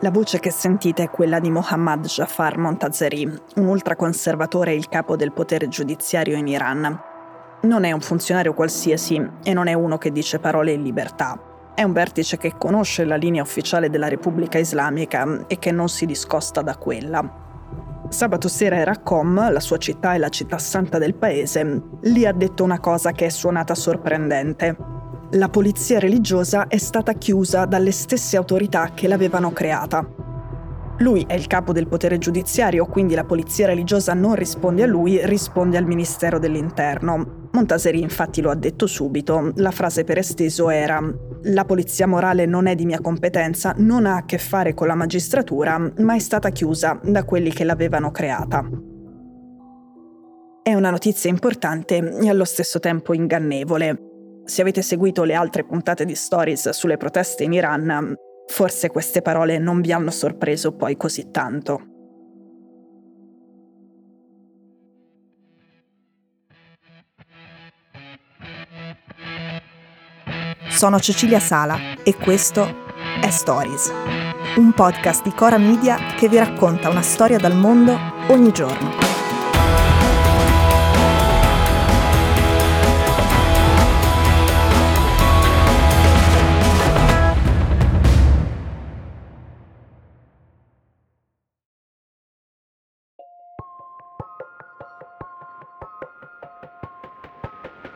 La voce che sentite è quella di Mohammad Jafar Montazeri, un ultraconservatore e il capo del potere giudiziario in Iran. Non è un funzionario qualsiasi e non è uno che dice parole in libertà. È un vertice che conosce la linea ufficiale della Repubblica Islamica e che non si discosta da quella. Sabato sera era a Qom, la sua città e la città santa del paese. Lì ha detto una cosa che è suonata sorprendente. La polizia religiosa è stata chiusa dalle stesse autorità che l'avevano creata. Lui è il capo del potere giudiziario, quindi la polizia religiosa non risponde a lui, risponde al Ministero dell'Interno. Montaseri infatti lo ha detto subito, la frase per esteso era la polizia morale non è di mia competenza, non ha a che fare con la magistratura, ma è stata chiusa da quelli che l'avevano creata. È una notizia importante e allo stesso tempo ingannevole. Se avete seguito le altre puntate di Stories sulle proteste in Iran, forse queste parole non vi hanno sorpreso poi così tanto. Sono Cecilia Sala e questo è Stories, un podcast di Cora Media che vi racconta una storia dal mondo ogni giorno.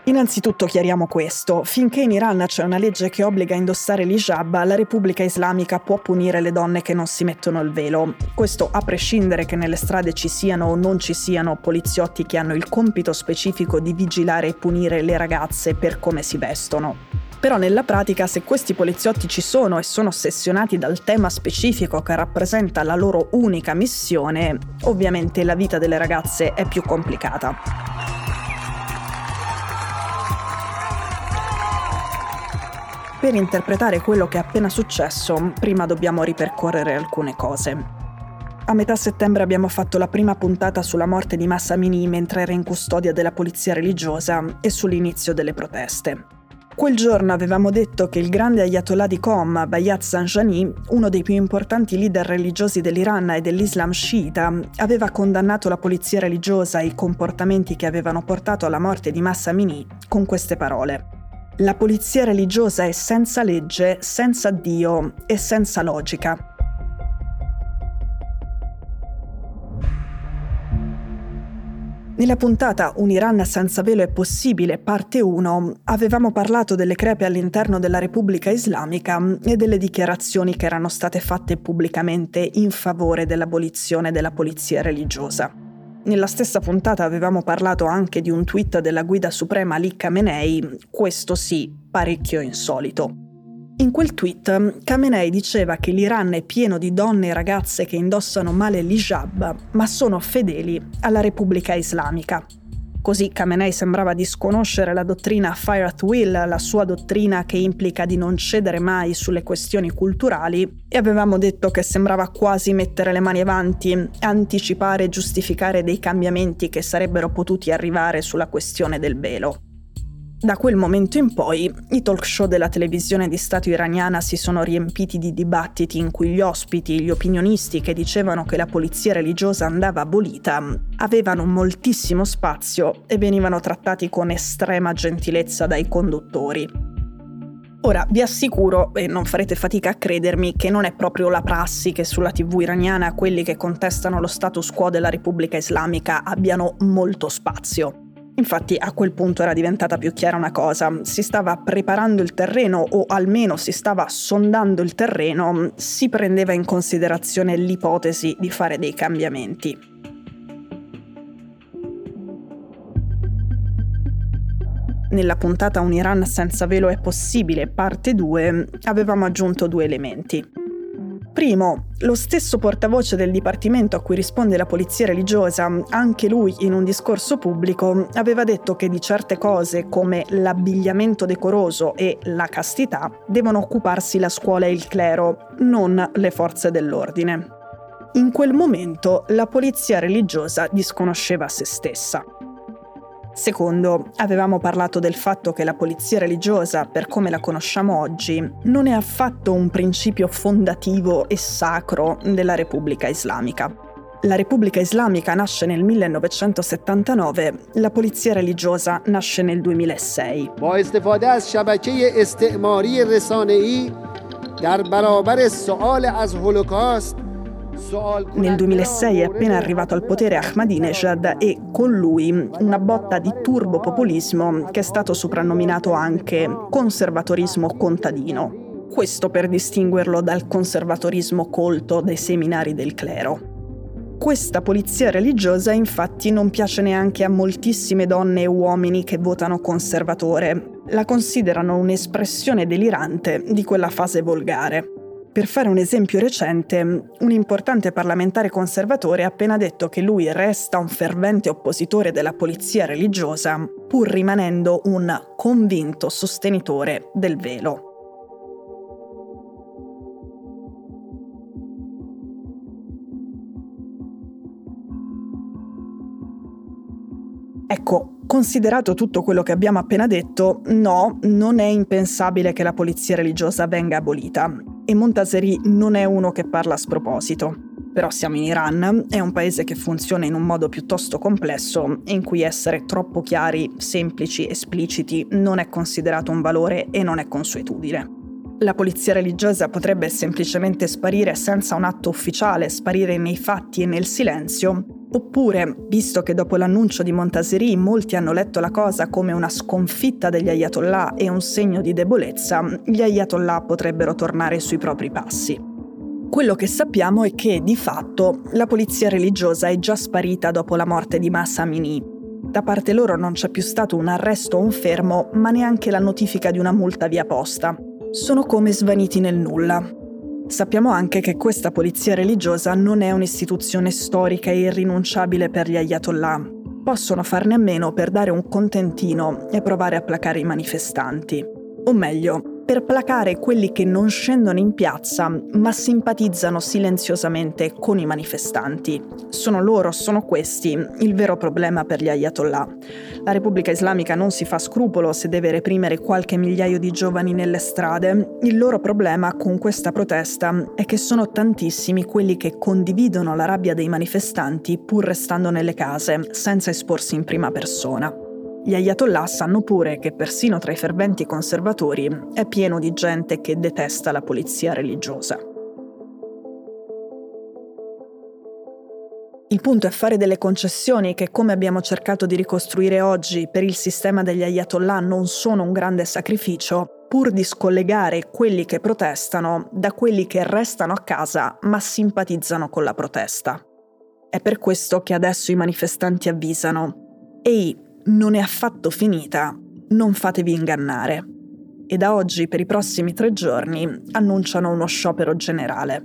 Innanzitutto chiariamo questo. Finché in Iran c'è una legge che obbliga a indossare l'hijab, la Repubblica Islamica può punire le donne che non si mettono il velo. Questo a prescindere che nelle strade ci siano o non ci siano poliziotti che hanno il compito specifico di vigilare e punire le ragazze per come si vestono. Però nella pratica se questi poliziotti ci sono e sono ossessionati dal tema specifico che rappresenta la loro unica missione, ovviamente la vita delle ragazze è più complicata. Per interpretare quello che è appena successo, prima dobbiamo ripercorrere alcune cose. A metà settembre abbiamo fatto la prima puntata sulla morte di Massa Mini mentre era in custodia della polizia religiosa e sull'inizio delle proteste. Quel giorno avevamo detto che il grande ayatollah di Qom, Bayat Zanjani, uno dei più importanti leader religiosi dell'Iran e dell'Islam sciita, aveva condannato la polizia religiosa e i comportamenti che avevano portato alla morte di Massa Mini con queste parole. La polizia religiosa è senza legge, senza Dio e senza logica. Nella puntata Un Iran senza velo è possibile, parte 1, avevamo parlato delle crepe all'interno della Repubblica Islamica e delle dichiarazioni che erano state fatte pubblicamente in favore dell'abolizione della polizia religiosa. Nella stessa puntata avevamo parlato anche di un tweet della guida suprema Ali Khamenei, questo sì, parecchio insolito. In quel tweet Khamenei diceva che l'Iran è pieno di donne e ragazze che indossano male l'hijab, ma sono fedeli alla Repubblica Islamica. Così Khamenei sembrava disconoscere la dottrina Fire at Will, la sua dottrina che implica di non cedere mai sulle questioni culturali, e avevamo detto che sembrava quasi mettere le mani avanti, anticipare e giustificare dei cambiamenti che sarebbero potuti arrivare sulla questione del velo. Da quel momento in poi i talk show della televisione di Stato iraniana si sono riempiti di dibattiti in cui gli ospiti, gli opinionisti che dicevano che la polizia religiosa andava abolita, avevano moltissimo spazio e venivano trattati con estrema gentilezza dai conduttori. Ora, vi assicuro, e non farete fatica a credermi, che non è proprio la prassi che sulla TV iraniana quelli che contestano lo status quo della Repubblica Islamica abbiano molto spazio. Infatti a quel punto era diventata più chiara una cosa, si stava preparando il terreno o almeno si stava sondando il terreno, si prendeva in considerazione l'ipotesi di fare dei cambiamenti. Nella puntata Un Iran senza velo è possibile, parte 2, avevamo aggiunto due elementi. Primo, lo stesso portavoce del dipartimento a cui risponde la polizia religiosa, anche lui in un discorso pubblico, aveva detto che di certe cose come l'abbigliamento decoroso e la castità devono occuparsi la scuola e il clero, non le forze dell'ordine. In quel momento la polizia religiosa disconosceva se stessa. Secondo, avevamo parlato del fatto che la polizia religiosa, per come la conosciamo oggi, non è affatto un principio fondativo e sacro della Repubblica Islamica. La Repubblica Islamica nasce nel 1979, la polizia religiosa nasce nel 2006. در برابر سوال از هولوکاست nel 2006 è appena arrivato al potere Ahmadinejad e con lui una botta di turbopopulismo che è stato soprannominato anche conservatorismo contadino. Questo per distinguerlo dal conservatorismo colto dei seminari del clero. Questa polizia religiosa infatti non piace neanche a moltissime donne e uomini che votano conservatore. La considerano un'espressione delirante di quella fase volgare. Per fare un esempio recente, un importante parlamentare conservatore ha appena detto che lui resta un fervente oppositore della polizia religiosa, pur rimanendo un convinto sostenitore del velo. Ecco, considerato tutto quello che abbiamo appena detto, no, non è impensabile che la polizia religiosa venga abolita. E Montaseri non è uno che parla a sproposito. Però siamo in Iran, è un paese che funziona in un modo piuttosto complesso, in cui essere troppo chiari, semplici, espliciti non è considerato un valore e non è consuetudine. La polizia religiosa potrebbe semplicemente sparire senza un atto ufficiale, sparire nei fatti e nel silenzio, Oppure, visto che dopo l'annuncio di Montaseri molti hanno letto la cosa come una sconfitta degli ayatollah e un segno di debolezza, gli ayatollah potrebbero tornare sui propri passi. Quello che sappiamo è che, di fatto, la polizia religiosa è già sparita dopo la morte di Massa Amini. Da parte loro non c'è più stato un arresto o un fermo, ma neanche la notifica di una multa via posta. Sono come svaniti nel nulla. Sappiamo anche che questa polizia religiosa non è un'istituzione storica e irrinunciabile per gli ayatollah. Possono farne a meno per dare un contentino e provare a placare i manifestanti. O meglio, per placare quelli che non scendono in piazza ma simpatizzano silenziosamente con i manifestanti. Sono loro, sono questi, il vero problema per gli ayatollah. La Repubblica Islamica non si fa scrupolo se deve reprimere qualche migliaio di giovani nelle strade. Il loro problema con questa protesta è che sono tantissimi quelli che condividono la rabbia dei manifestanti pur restando nelle case, senza esporsi in prima persona. Gli ayatollah sanno pure che persino tra i ferventi conservatori è pieno di gente che detesta la polizia religiosa. Il punto è fare delle concessioni che, come abbiamo cercato di ricostruire oggi, per il sistema degli ayatollah non sono un grande sacrificio, pur di scollegare quelli che protestano da quelli che restano a casa ma simpatizzano con la protesta. È per questo che adesso i manifestanti avvisano. Ehi, non è affatto finita, non fatevi ingannare. E da oggi, per i prossimi tre giorni, annunciano uno sciopero generale.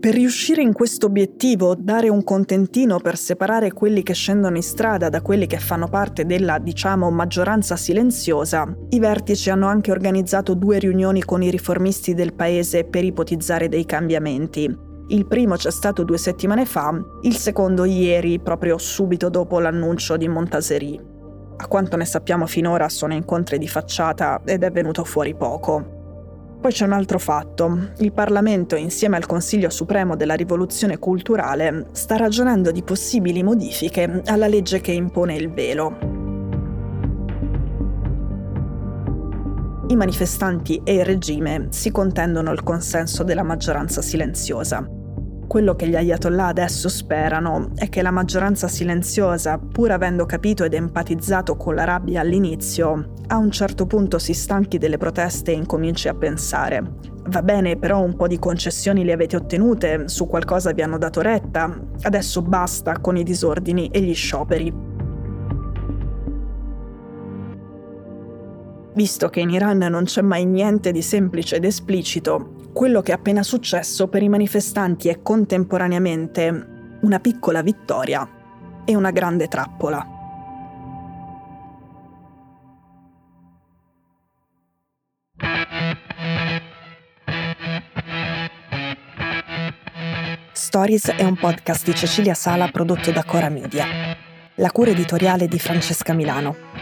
Per riuscire in questo obiettivo, dare un contentino per separare quelli che scendono in strada da quelli che fanno parte della, diciamo, maggioranza silenziosa, i vertici hanno anche organizzato due riunioni con i riformisti del paese per ipotizzare dei cambiamenti, il primo c'è stato due settimane fa, il secondo ieri, proprio subito dopo l'annuncio di Montaseri. A quanto ne sappiamo finora sono incontri di facciata ed è venuto fuori poco. Poi c'è un altro fatto. Il Parlamento, insieme al Consiglio Supremo della Rivoluzione Culturale, sta ragionando di possibili modifiche alla legge che impone il velo. I manifestanti e il regime si contendono il consenso della maggioranza silenziosa. Quello che gli ayatollah adesso sperano è che la maggioranza silenziosa, pur avendo capito ed empatizzato con la rabbia all'inizio, a un certo punto si stanchi delle proteste e incominci a pensare Va bene, però un po' di concessioni le avete ottenute, su qualcosa vi hanno dato retta, adesso basta con i disordini e gli scioperi. Visto che in Iran non c'è mai niente di semplice ed esplicito, quello che è appena successo per i manifestanti è contemporaneamente una piccola vittoria e una grande trappola. Stories è un podcast di Cecilia Sala prodotto da Cora Media. La cura editoriale di Francesca Milano.